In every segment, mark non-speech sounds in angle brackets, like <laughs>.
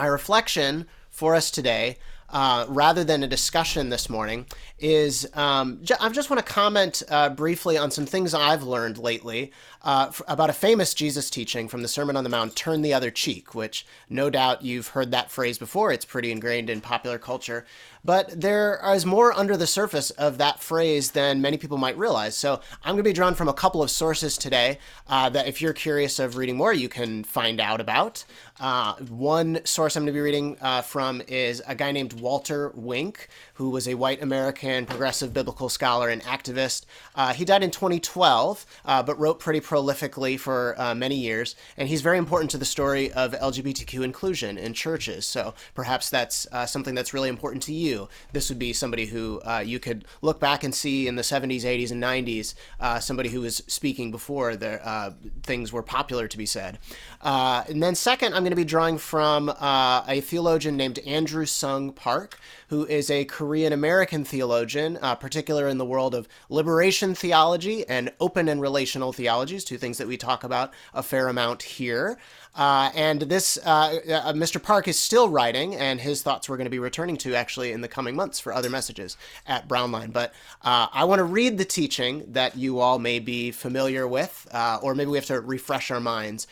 my reflection for us today, uh, rather than a discussion this morning, is um, just want to comment uh, briefly on some things I've learned lately uh, f- about a famous Jesus teaching from the Sermon on the Mount, Turn the Other Cheek, which no doubt you've heard that phrase before. It's pretty ingrained in popular culture. But there is more under the surface of that phrase than many people might realize. So I'm going to be drawn from a couple of sources today uh, that if you're curious of reading more, you can find out about. Uh, one source I'm going to be reading uh, from is a guy named Walter Wink, who was a white American progressive biblical scholar and activist. Uh, he died in 2012, uh, but wrote pretty prolifically for uh, many years, and he's very important to the story of LGBTQ inclusion in churches. So perhaps that's uh, something that's really important to you. This would be somebody who you could look back and see in the 70s, 80s, and 90s, uh, somebody who was speaking before the things were popular to be said. and then second, I'm going to be drawing from a theologian named Andrew Sung Park, who is a Korean American theologian, uh, particular in the world of liberation theology and open and relational theologies, two things that we talk about a fair amount here. Uh, and this, uh, uh Mr. Park is still writing, and his thoughts we're going to be returning to actually in the coming months for other messages at Brownline. But uh, I want to read the teaching that you all may be familiar with, uh, or maybe we have to refresh our minds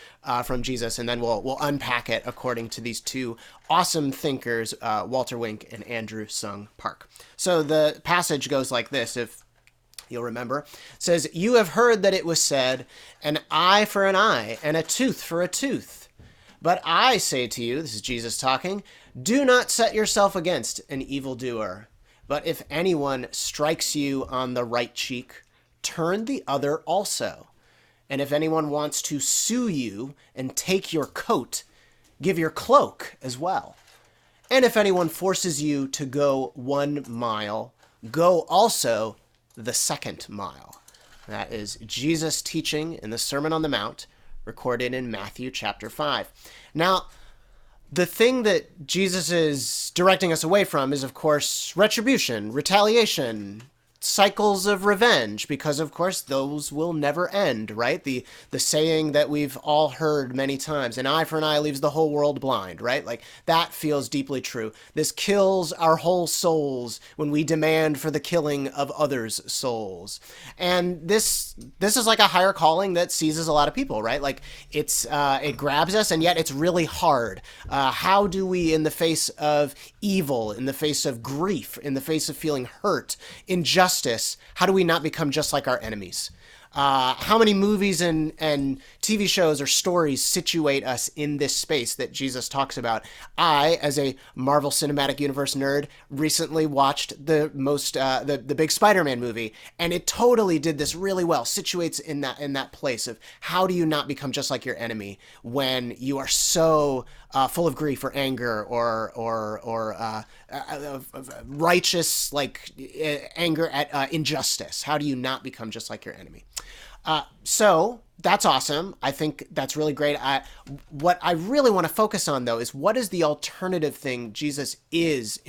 from Jesus, and then we'll we'll unpack it according to these two awesome thinkers, Walter Wink and Andrew Sung Park. So the passage goes like this: If you'll remember, says, You have heard that it was said, an eye for an eye, and a tooth for a tooth. But I say to you, this is Jesus talking, do not set yourself against an evildoer. But if anyone strikes you on the right cheek, turn the other also. And if anyone wants to sue you and take your coat, give your cloak as well. And if anyone forces you to go one mile, go also the second mile. That is Jesus' teaching in the Sermon on the Mount, recorded in Matthew chapter 5. Now, the thing that Jesus is directing us away from is, of course, retribution, retaliation, cycles of revenge because of course those will never end right? The the saying that we've all heard many times an eye for an eye leaves the whole world blind right? Like that feels deeply true. This kills our whole souls when we demand for the killing of others souls. And this this is like a higher calling that seizes a lot of people right? Like it's uh, it grabs us and yet it's really hard. Uh, how do we in the face of evil in the face of grief in the face of feeling hurt injustice justice, how do we not become just like our enemies? Uh, how many movies and, and TV shows or stories situate us in this space that Jesus talks about? I, as a Marvel Cinematic Universe nerd, recently watched the most uh, the the big Spider-Man movie, and it totally did this really well. Situates in that in that place of how do you not become just like your enemy when you are so uh, full of grief or anger or or or uh, uh, uh righteous like uh, anger at uh, injustice. How do you not become just like your enemy? so that's awesome. I think that's really great. I, what I really want to focus on though is what is the alternative thing Jesus is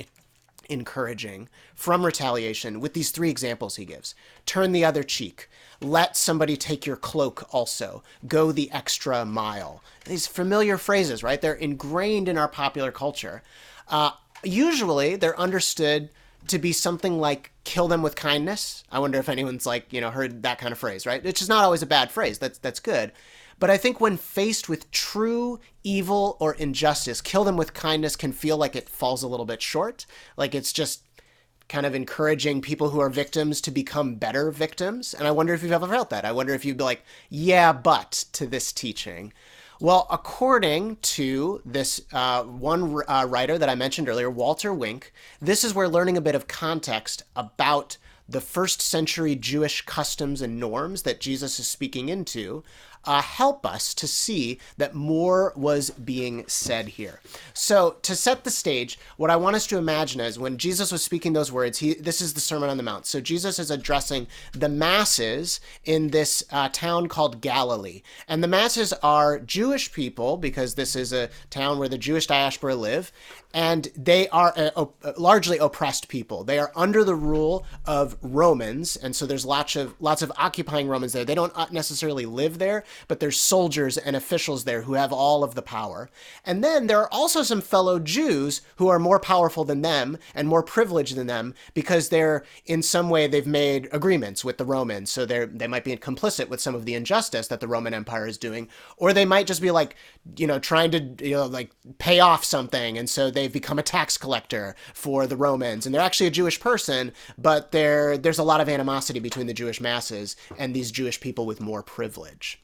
encouraging from retaliation with these three examples he gives. Turn the other cheek. Let somebody take your cloak also. Go the extra mile. These familiar phrases, right? They're ingrained in our popular culture. Uh, usually they're understood to be something like kill them with kindness. I wonder if anyone's like, you know, heard that kind of phrase, right? Which is not always a bad phrase. That's that's good. But I think when faced with true evil or injustice, kill them with kindness can feel like it falls a little bit short. Like it's just kind of encouraging people who are victims to become better victims. And I wonder if you've ever felt that. I wonder if you'd be like, yeah, but to this teaching. Well, according to this uh, one uh, writer that I mentioned earlier, Walter Wink, this is where learning a bit of context about the first century Jewish customs and norms that Jesus is speaking into uh, help us to see that more was being said here. So, to set the stage, what I want us to imagine is when Jesus was speaking those words, he this is the Sermon on the Mount. So, Jesus is addressing the masses in this uh, town called Galilee. And the masses are Jewish people, because this is a town where the Jewish diaspora live, and they are uh, op- largely oppressed people. They are under the rule of Romans, and so there's lots of lots of occupying Romans there. They don't uh, necessarily live there, but there's soldiers and officials there who have all of the power. And then there are also some fellow Jews who are more powerful than them and more privileged than them because they're in some way they've made agreements with the Romans. So they're they might be complicit with some of the injustice that the Roman Empire is doing, or they might just be like, you know, trying to you know like pay off something, and so they've become a tax collector for the Romans, and they're actually a Jewish person, but there there's a lot of animosity between the Jewish masses and these Jewish people with more privilege.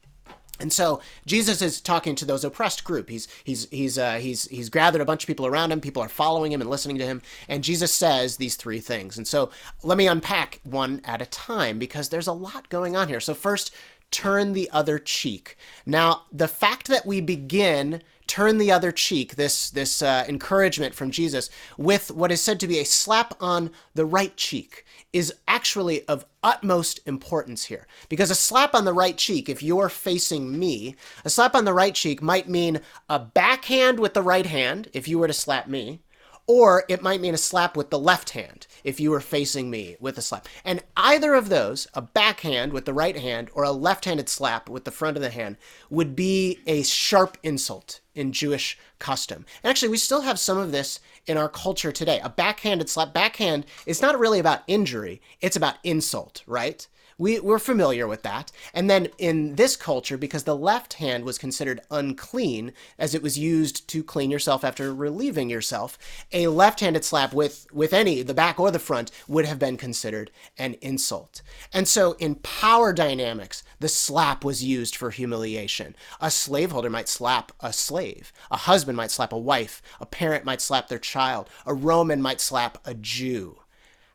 And so Jesus is talking to those oppressed group. He's he's he's uh, he's he's gathered a bunch of people around him. People are following him and listening to him. And Jesus says these three things. And so let me unpack one at a time because there's a lot going on here. So first, turn the other cheek. Now, the fact that we begin turn the other cheek, this this uh, encouragement from Jesus, with what is said to be a slap on the right cheek, is actually of utmost importance here. Because a slap on the right cheek, if you're facing me, a slap on the right cheek might mean a backhand with the right hand, if you were to slap me, or it might mean a slap with the left hand if you were facing me with a slap. And either of those, a backhand with the right hand or a left handed slap with the front of the hand, would be a sharp insult in Jewish custom. And actually, we still have some of this in our culture today. A backhanded slap, backhand is not really about injury, it's about insult, right? We, we're familiar with that. And then in this culture, because the left hand was considered unclean as it was used to clean yourself after relieving yourself, a left handed slap with, with any, the back or the front, would have been considered an insult. And so in power dynamics, the slap was used for humiliation. A slaveholder might slap a slave, a husband might slap a wife, a parent might slap their child, a Roman might slap a Jew.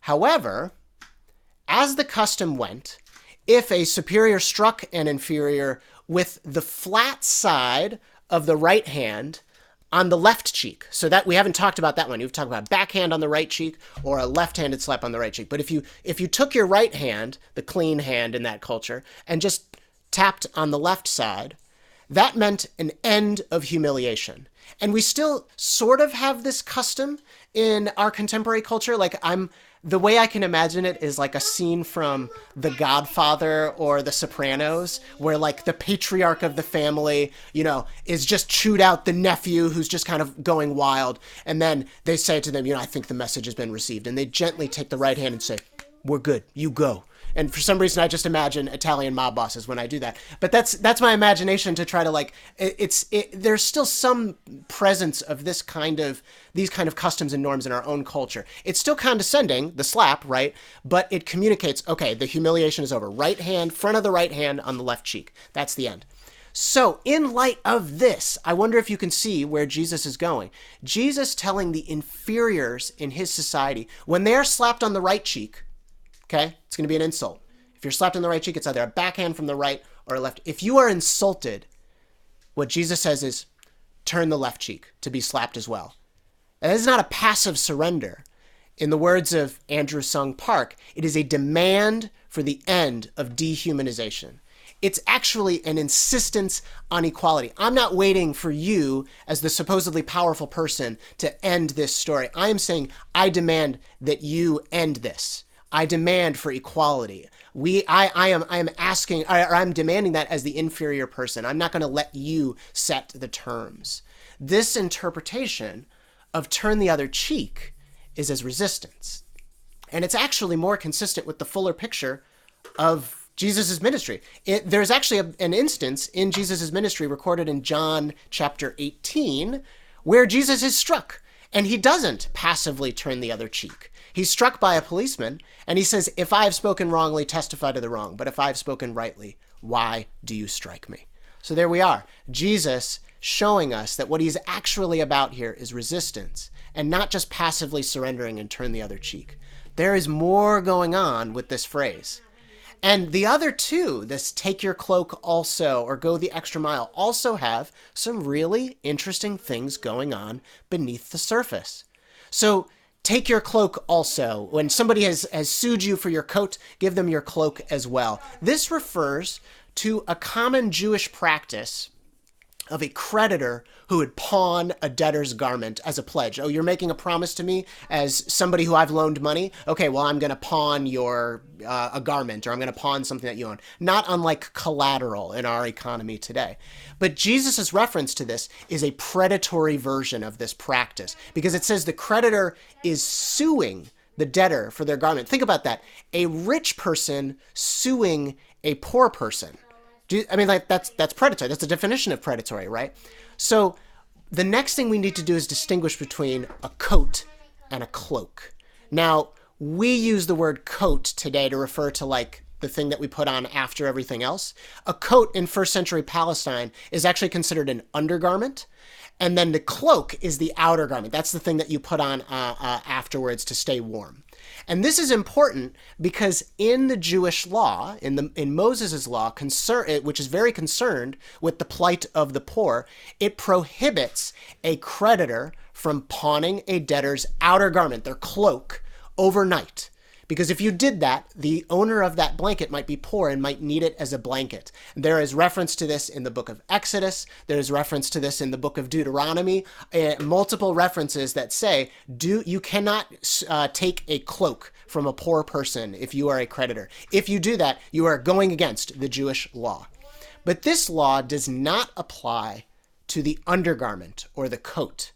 However, as the custom went, if a superior struck an inferior with the flat side of the right hand on the left cheek. So that we haven't talked about that one. You've talked about backhand on the right cheek or a left-handed slap on the right cheek. But if you if you took your right hand, the clean hand in that culture, and just tapped on the left side, that meant an end of humiliation. And we still sort of have this custom in our contemporary culture. Like I'm the way I can imagine it is like a scene from The Godfather or The Sopranos, where like the patriarch of the family, you know, is just chewed out the nephew who's just kind of going wild. And then they say to them, you know, I think the message has been received. And they gently take the right hand and say, We're good. You go. And for some reason, I just imagine Italian mob bosses when I do that. But that's that's my imagination to try to like it, it's it, there's still some presence of this kind of these kind of customs and norms in our own culture. It's still condescending, the slap, right? But it communicates, okay, the humiliation is over. Right hand, front of the right hand on the left cheek. That's the end. So, in light of this, I wonder if you can see where Jesus is going. Jesus telling the inferiors in his society, when they are slapped on the right cheek, Okay? It's going to be an insult. If you're slapped on the right cheek, it's either a backhand from the right or a left. If you are insulted, what Jesus says is turn the left cheek to be slapped as well. And this is not a passive surrender. In the words of Andrew Sung Park, it is a demand for the end of dehumanization. It's actually an insistence on equality. I'm not waiting for you, as the supposedly powerful person, to end this story. I am saying, I demand that you end this. I demand for equality. We, I, I am, I am asking, or I'm demanding that as the inferior person. I'm not going to let you set the terms. This interpretation of turn the other cheek is as resistance. And it's actually more consistent with the fuller picture of Jesus' ministry. It, there's actually a, an instance in Jesus' ministry recorded in John chapter 18 where Jesus is struck and he doesn't passively turn the other cheek. He's struck by a policeman, and he says, If I have spoken wrongly, testify to the wrong. But if I have spoken rightly, why do you strike me? So there we are. Jesus showing us that what he's actually about here is resistance and not just passively surrendering and turn the other cheek. There is more going on with this phrase. And the other two, this take your cloak also or go the extra mile, also have some really interesting things going on beneath the surface. So Take your cloak also. When somebody has, has sued you for your coat, give them your cloak as well. This refers to a common Jewish practice of a creditor who would pawn a debtor's garment as a pledge. Oh, you're making a promise to me as somebody who I've loaned money? Okay, well, I'm going to pawn your uh, a garment or I'm going to pawn something that you own. Not unlike collateral in our economy today. But Jesus' reference to this is a predatory version of this practice because it says the creditor is suing the debtor for their garment. Think about that. A rich person suing a poor person you, I mean, like that's that's predatory. That's the definition of predatory, right? So the next thing we need to do is distinguish between a coat and a cloak. Now we use the word coat today to refer to like the thing that we put on after everything else. A coat in first century Palestine is actually considered an undergarment. And then the cloak is the outer garment. That's the thing that you put on uh, uh, afterwards to stay warm. And this is important because in the Jewish law, in the in Moses' law, concern, which is very concerned with the plight of the poor, it prohibits a creditor from pawning a debtor's outer garment, their cloak, overnight. Because if you did that, the owner of that blanket might be poor and might need it as a blanket. There is reference to this in the book of Exodus. There is reference to this in the book of Deuteronomy. Uh, multiple references that say, "Do you cannot uh, take a cloak from a poor person if you are a creditor. If you do that, you are going against the Jewish law." But this law does not apply to the undergarment or the coat.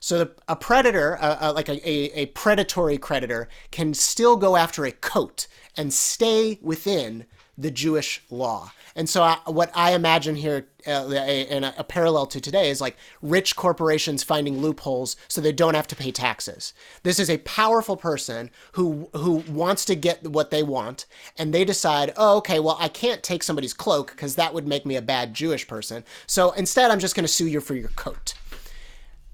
So a predator, uh, uh, like a, a, a, predatory creditor, can still go after a coat and stay within the Jewish law. And so, I, what I imagine here, uh, in a, a, parallel to today, is like rich corporations finding loopholes so they don't have to pay taxes. This is a powerful person who who wants to get what they want, and they decide, oh, okay, well, I can't take somebody's cloak because that would make me a bad Jewish person. So instead, I'm just going to sue you for your coat.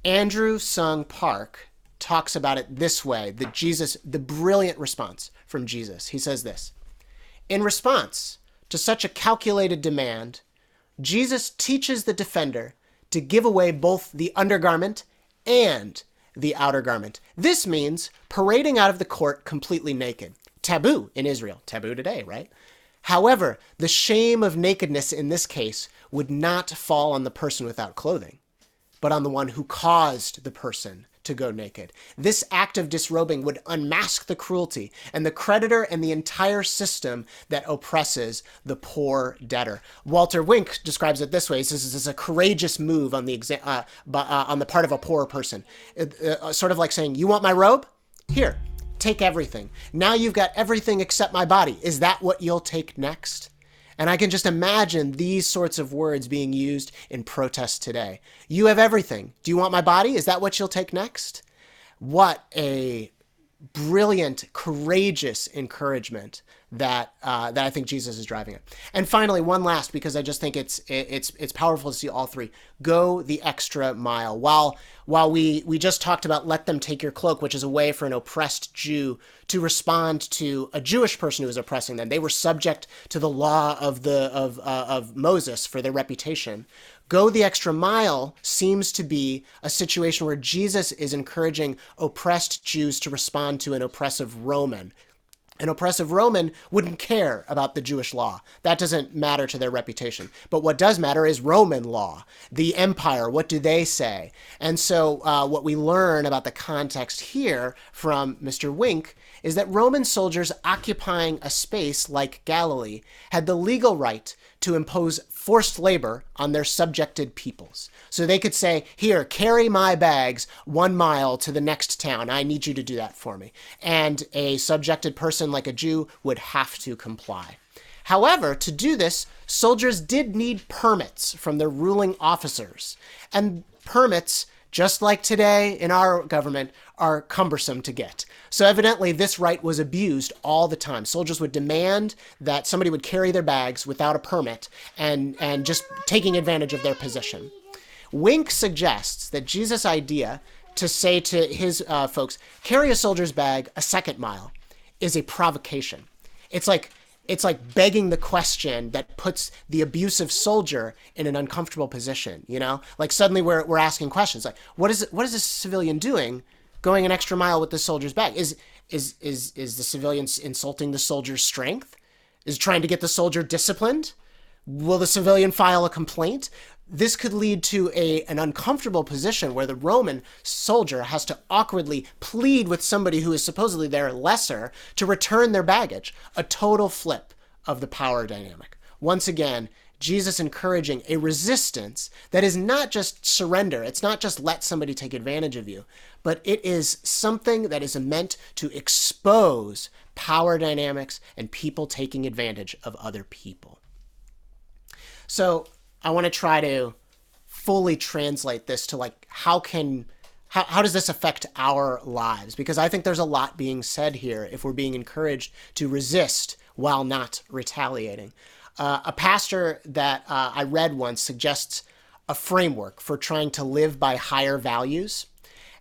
Andrew Sung Park talks about it this way the Jesus, the brilliant response from Jesus. He says this In response to such a calculated demand, Jesus teaches the defender to give away both the undergarment and the outer garment. This means parading out of the court completely naked. Taboo in Israel. Taboo today, right? However, the shame of nakedness in this case would not fall on the person without clothing but on the one who caused the person to go naked. This act of disrobing would unmask the cruelty and the creditor and the entire system that oppresses the poor debtor. Walter Wink describes it this way: this is a courageous move on the exa- uh, uh, on the part of a poor person, uh, sort of like saying, "You want my robe? Here, take everything. Now you've got everything except my body. Is that what you'll take next?" And I can just imagine these sorts of words being used in protest today. You have everything. Do you want my body? Is that what you'll take next? What a brilliant, courageous encouragement that uh, that I think Jesus is driving at. And finally, one last because I just think it's it's it's powerful to see all three go the extra mile. While while we we just talked about let them take your cloak, which is a way for an oppressed Jew to respond to a Jewish person who is oppressing them. They were subject to the law of the of uh, of Moses for their reputation. Go the extra mile seems to be a situation where Jesus is encouraging oppressed Jews to respond to an oppressive Roman an oppressive Roman wouldn't care about the Jewish law. That doesn't matter to their reputation. But what does matter is Roman law, the empire. What do they say? And so, uh, what we learn about the context here from Mr. Wink is that Roman soldiers occupying a space like Galilee had the legal right to impose forced labor on their subjected peoples. So they could say, Here, carry my bags one mile to the next town. I need you to do that for me. And a subjected person like a Jew would have to comply. However, to do this, soldiers did need permits from their ruling officers. And permits, just like today in our government, are cumbersome to get. So evidently, this right was abused all the time. Soldiers would demand that somebody would carry their bags without a permit and, and just taking advantage of their position. Wink suggests that Jesus' idea to say to his uh, folks, carry a soldier's bag a second mile, is a provocation. It's like it's like begging the question that puts the abusive soldier in an uncomfortable position. You know, like suddenly we're we're asking questions like, what is what is this civilian doing, going an extra mile with the soldier's bag? Is is is is the civilian insulting the soldier's strength? Is trying to get the soldier disciplined? Will the civilian file a complaint? This could lead to a, an uncomfortable position where the Roman soldier has to awkwardly plead with somebody who is supposedly their lesser to return their baggage. A total flip of the power dynamic. Once again, Jesus encouraging a resistance that is not just surrender, it's not just let somebody take advantage of you, but it is something that is meant to expose power dynamics and people taking advantage of other people. So, I want to try to fully translate this to like how can how, how does this affect our lives? Because I think there's a lot being said here if we're being encouraged to resist while not retaliating. Uh, a pastor that uh, I read once suggests a framework for trying to live by higher values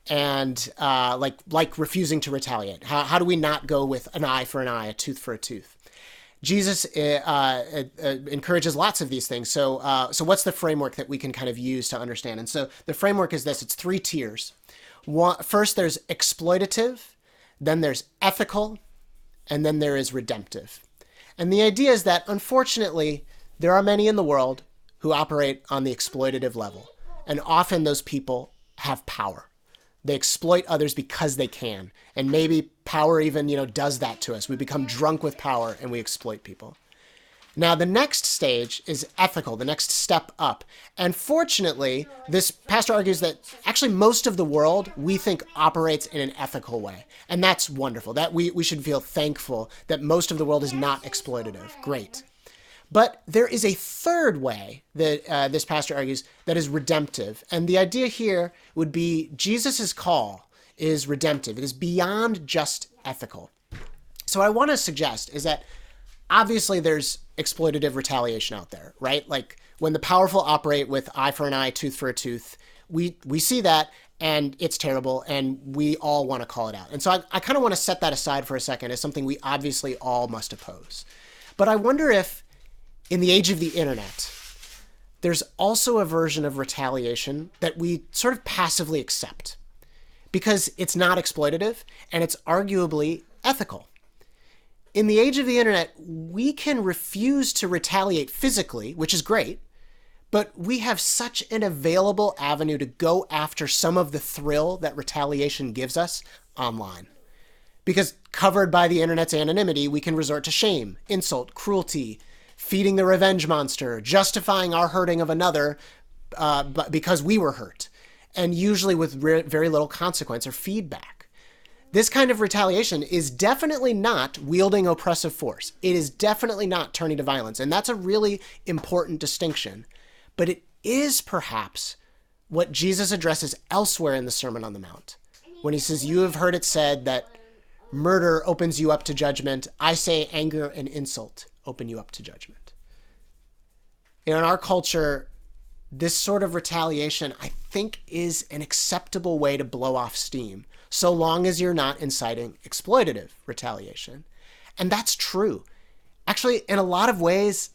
and uh, like like refusing to retaliate. How, how do we not go with an eye for an eye, a tooth for a tooth? Jesus uh, uh, uh, encourages lots of these things. So, uh, so what's the framework that we can kind of use to understand? And so the framework is this: it's three tiers. One, first, there's exploitative, then there's ethical, and then there is redemptive. And the idea is that, unfortunately, there are many in the world who operate on the exploitative level, and often those people have power. They exploit others because they can. And maybe power even, you know, does that to us. We become drunk with power and we exploit people. Now, the next stage is ethical, the next step up. And fortunately, this pastor argues that actually most of the world we think operates in an ethical way. And that's wonderful. That we, we should feel thankful that most of the world is not exploitative. Great. But there is a third way that uh, this pastor argues that is redemptive. And the idea here would be Jesus' call is redemptive, it is beyond just ethical. So, I want to suggest is that obviously there's exploitative retaliation out there, right? Like when the powerful operate with eye for an eye, tooth for a tooth, we, we see that and it's terrible and we all want to call it out. And so I, I kind of want to set that aside for a second as something we obviously all must oppose. But I wonder if in the age of the internet, there's also a version of retaliation that we sort of passively accept because it's not exploitative and it's arguably ethical. In the age of the internet, we can refuse to retaliate physically, which is great, but we have such an available avenue to go after some of the thrill that retaliation gives us online. Because covered by the internet's anonymity, we can resort to shame, insult, cruelty, feeding the revenge monster, justifying our hurting of another uh, because we were hurt, and usually with re- very little consequence or feedback. This kind of retaliation is definitely not wielding oppressive force. It is definitely not turning to violence. And that's a really important distinction. But it is perhaps what Jesus addresses elsewhere in the Sermon on the Mount when he says, You have heard it said that murder opens you up to judgment. I say anger and insult open you up to judgment. You know, in our culture, this sort of retaliation, I think, is an acceptable way to blow off steam, so long as you're not inciting exploitative retaliation. And that's true. Actually, in a lot of ways,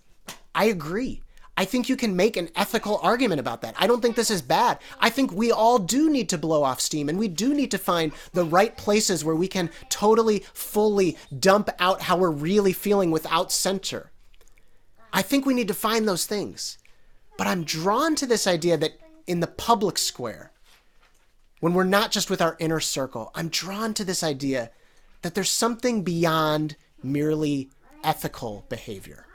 I agree. I think you can make an ethical argument about that. I don't think this is bad. I think we all do need to blow off steam and we do need to find the right places where we can totally, fully dump out how we're really feeling without censor. I think we need to find those things. But I'm drawn to this idea that in the public square, when we're not just with our inner circle, I'm drawn to this idea that there's something beyond merely ethical behavior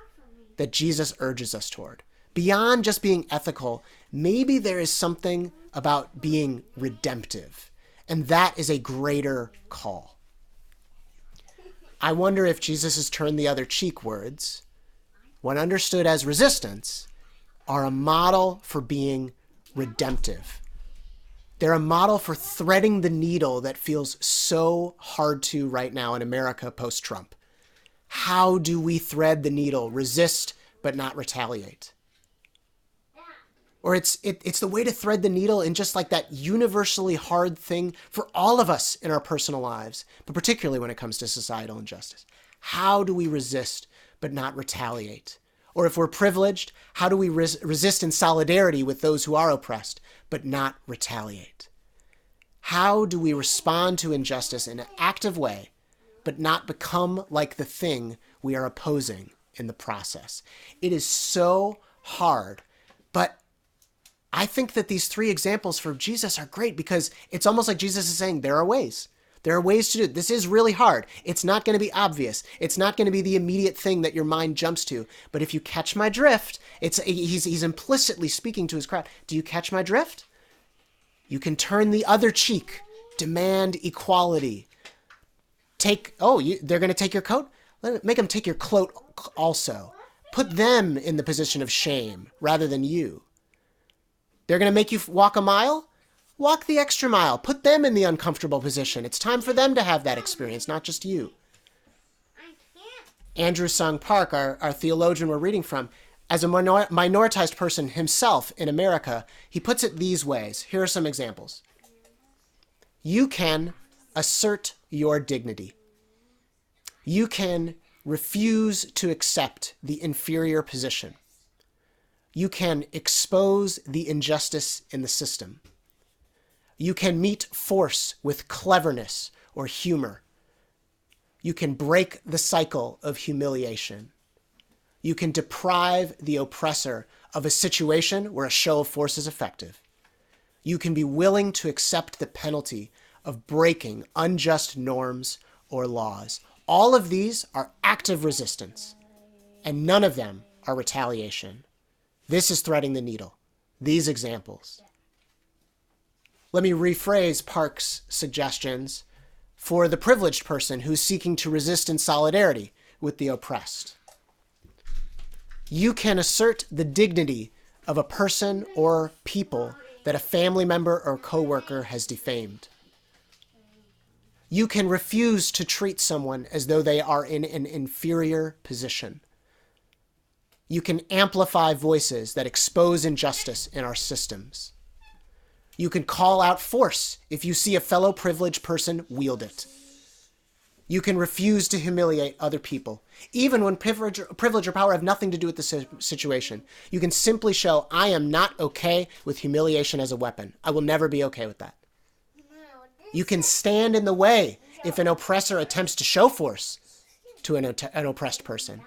that Jesus urges us toward beyond just being ethical, maybe there is something about being redemptive. And that is a greater call. I wonder if Jesus' turn the other cheek words, when understood as resistance, are a model for being redemptive. They're a model for threading the needle that feels so hard to right now in America post Trump. How do we thread the needle, resist but not retaliate? Or it's it, it's the way to thread the needle in just like that universally hard thing for all of us in our personal lives but particularly when it comes to societal injustice. How do we resist but not retaliate? Or if we're privileged how do we res- resist in solidarity with those who are oppressed but not retaliate? How do we respond to injustice in an active way but not become like the thing we are opposing in the process? It is so hard but I think that these three examples for Jesus are great because it's almost like Jesus is saying there are ways. There are ways to do it. This is really hard. It's not going to be obvious. It's not going to be the immediate thing that your mind jumps to. But if you catch my drift, it's he's he's implicitly speaking to his crowd. Do you catch my drift? You can turn the other cheek. Demand equality. Take oh, you, they're going to take your coat. Let, make them take your cloak also. Put them in the position of shame rather than you. They're going to make you walk a mile. Walk the extra mile. Put them in the uncomfortable position. It's time for them to have that experience, not just you. Andrew Sung Park, our, our theologian we're reading from, as a minor, minoritized person himself in America, he puts it these ways. Here are some examples. You can assert your dignity. You can refuse to accept the inferior position. You can expose the injustice in the system. You can meet force with cleverness or humor. You can break the cycle of humiliation. You can deprive the oppressor of a situation where a show of force is effective. You can be willing to accept the penalty of breaking unjust norms or laws. All of these are active resistance, and none of them are retaliation. This is threading the needle. These examples. Let me rephrase Park's suggestions for the privileged person who's seeking to resist in solidarity with the oppressed. You can assert the dignity of a person or people that a family member or coworker has defamed. You can refuse to treat someone as though they are in an inferior position. You can amplify voices that expose injustice in our systems. You can call out force if you see a fellow privileged person wield it. You can refuse to humiliate other people, even when privilege, privilege or power have nothing to do with the situation. You can simply show, I am not okay with humiliation as a weapon. I will never be okay with that. You can stand in the way if an oppressor attempts to show force to an, an oppressed person.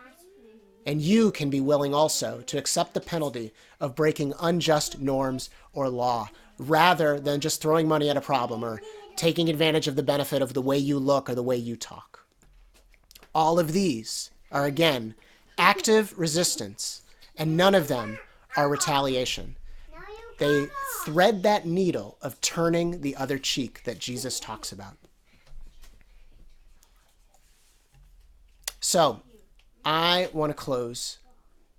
And you can be willing also to accept the penalty of breaking unjust norms or law rather than just throwing money at a problem or taking advantage of the benefit of the way you look or the way you talk. All of these are, again, active resistance, and none of them are retaliation. They thread that needle of turning the other cheek that Jesus talks about. So, I want to close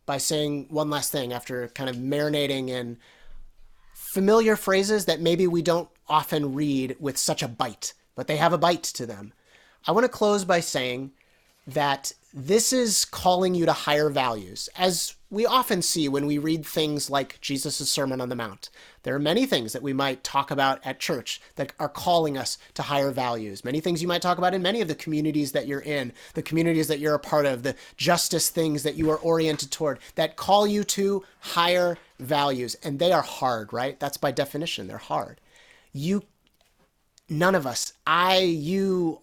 by saying one last thing after kind of marinating in familiar phrases that maybe we don't often read with such a bite, but they have a bite to them. I want to close by saying that this is calling you to higher values, as we often see when we read things like Jesus' Sermon on the Mount. There are many things that we might talk about at church that are calling us to higher values. Many things you might talk about in many of the communities that you're in, the communities that you're a part of, the justice things that you are oriented toward that call you to higher values. And they are hard, right? That's by definition, they're hard. You, none of us, I, you,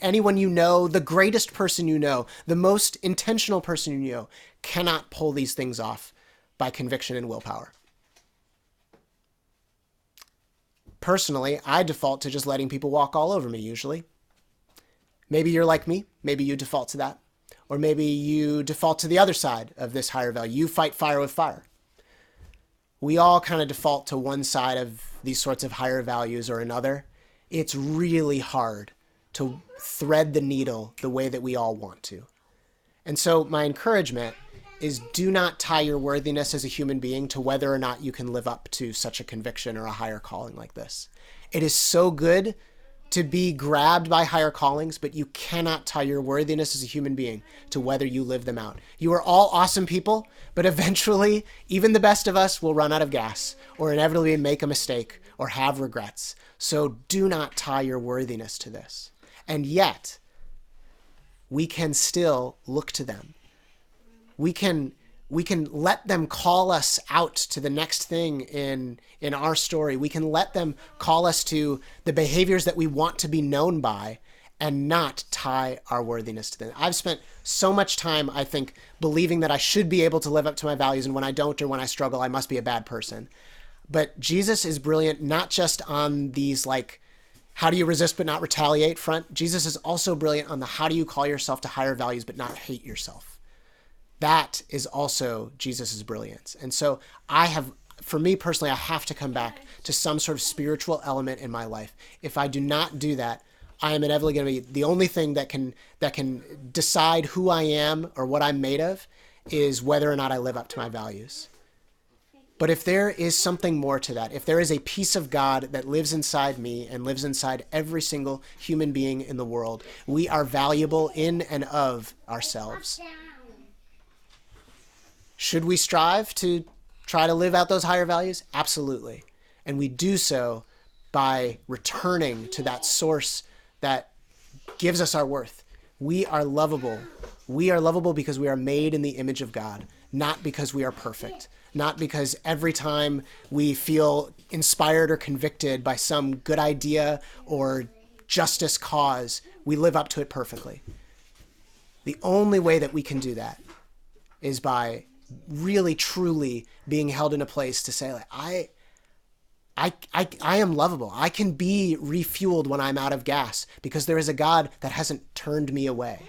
anyone you know, the greatest person you know, the most intentional person you know, cannot pull these things off by conviction and willpower. Personally, I default to just letting people walk all over me usually. Maybe you're like me. Maybe you default to that. Or maybe you default to the other side of this higher value. You fight fire with fire. We all kind of default to one side of these sorts of higher values or another. It's really hard to thread the needle the way that we all want to. And so, my encouragement is do not tie your worthiness as a human being to whether or not you can live up to such a conviction or a higher calling like this. It is so good to be grabbed by higher callings, but you cannot tie your worthiness as a human being to whether you live them out. You are all awesome people, but eventually, even the best of us will run out of gas or inevitably make a mistake or have regrets. So do not tie your worthiness to this. And yet, we can still look to them. We can we can let them call us out to the next thing in in our story. We can let them call us to the behaviors that we want to be known by and not tie our worthiness to them. I've spent so much time, I think, believing that I should be able to live up to my values, and when I don't or when I struggle, I must be a bad person. But Jesus is brilliant not just on these like how do you resist but not retaliate front. Jesus is also brilliant on the how do you call yourself to higher values but not hate yourself. That is also Jesus's brilliance. And so I have for me personally I have to come back to some sort of spiritual element in my life. If I do not do that, I am inevitably going to be the only thing that can that can decide who I am or what I'm made of is whether or not I live up to my values. But if there is something more to that, if there is a piece of God that lives inside me and lives inside every single human being in the world, we are valuable in and of ourselves. Should we strive to try to live out those higher values? Absolutely. And we do so by returning to that source that gives us our worth. We are lovable. We are lovable because we are made in the image of God, not because we are perfect, not because every time we feel inspired or convicted by some good idea or justice cause, we live up to it perfectly. The only way that we can do that is by really truly being held in a place to say like I I, I, I am lovable. I can be refueled when I'm out of gas because there is a God that hasn't turned me away.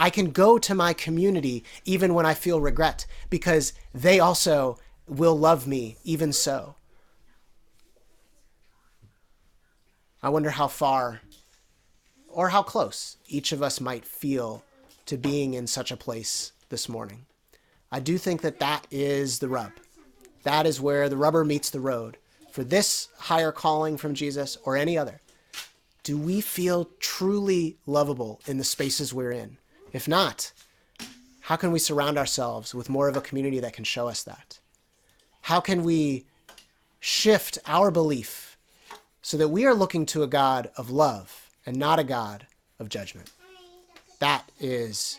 I can go to my community even when I feel regret because they also will love me even so. I wonder how far or how close each of us might feel to being in such a place this morning. I do think that that is the rub. That is where the rubber meets the road for this higher calling from Jesus or any other, do we feel truly lovable in the spaces we're in? If not, how can we surround ourselves with more of a community that can show us that? How can we shift our belief so that we are looking to a God of love and not a God of judgment? That is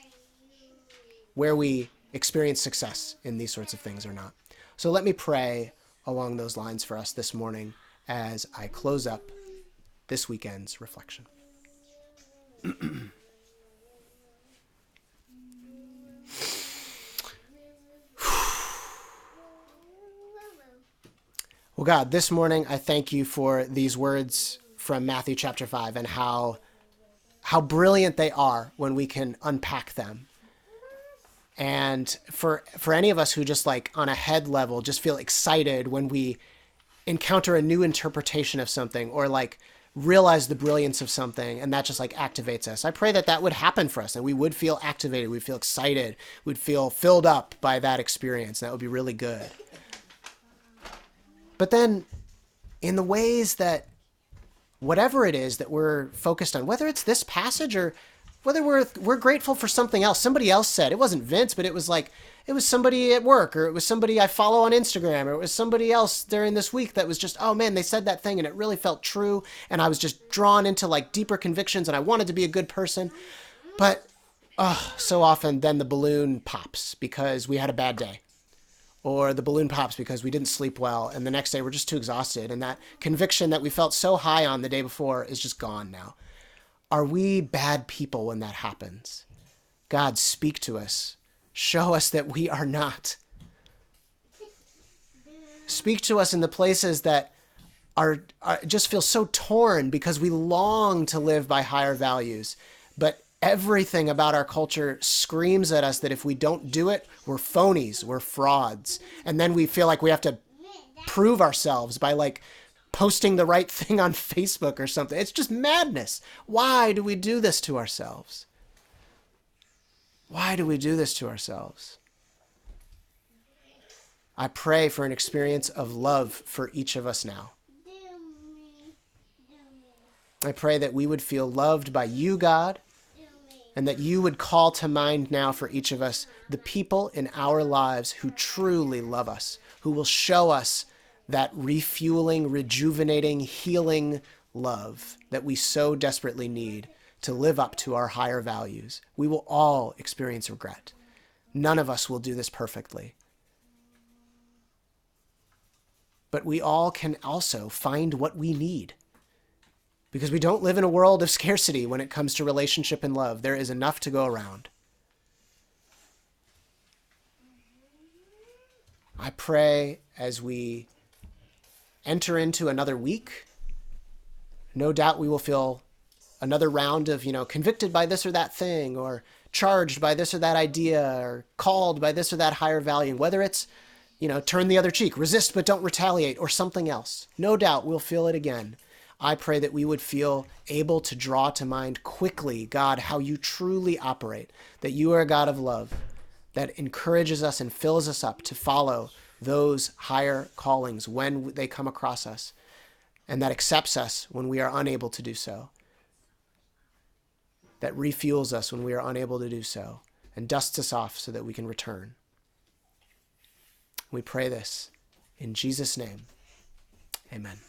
where we experience success in these sorts of things or not. So let me pray along those lines for us this morning as I close up this weekend's reflection. <clears throat> well, God, this morning I thank you for these words from Matthew chapter 5 and how how brilliant they are when we can unpack them and for for any of us who just like on a head level just feel excited when we encounter a new interpretation of something or like realize the brilliance of something and that just like activates us. I pray that that would happen for us and we would feel activated, we'd feel excited, we'd feel filled up by that experience. That would be really good. But then in the ways that whatever it is that we're focused on, whether it's this passage or whether we're we're grateful for something else. Somebody else said it wasn't Vince, but it was like it was somebody at work, or it was somebody I follow on Instagram, or it was somebody else during this week that was just, oh man, they said that thing and it really felt true, and I was just drawn into like deeper convictions, and I wanted to be a good person, but oh, so often then the balloon pops because we had a bad day. Or the balloon pops because we didn't sleep well, and the next day we're just too exhausted, and that conviction that we felt so high on the day before is just gone now. Are we bad people when that happens? God, speak to us. Show us that we are not. Speak to us in the places that are, are, just feel so torn because we long to live by higher values. But everything about our culture screams at us that if we don't do it, we're phonies, we're frauds. And then we feel like we have to prove ourselves by like posting the right <laughs> thing on Facebook or something. It's just madness. Why do we do this to ourselves? Why do we do this to ourselves? I pray for an experience of love for each of us now. I pray that we would feel loved by you, God, and that you would call to mind now for each of us the people in our lives who truly love us, who will show us that refueling, rejuvenating, healing love that we so desperately need to live up to our higher values. We will all experience regret. None of us will do this perfectly. But we all can also find what we need. Because we don't live in a world of scarcity when it comes to relationship and love. There is enough to go around. I pray as we enter into another week, no doubt we will feel another round of, you know, convicted by this or that thing, or charged by this or that idea, or called by this or that higher value. Whether it's, you know, turn the other cheek, resist but don't retaliate, or something else. No doubt we'll feel it again. I pray that we would feel able to draw to mind quickly, God, how you truly operate, that you are a God of love that encourages us and fills us up to follow those higher callings when they come across us, and that accepts us when we are unable to do so, that refuels us when we are unable to do so, and dusts us off so that we can return. We pray this in Jesus' name. Amen.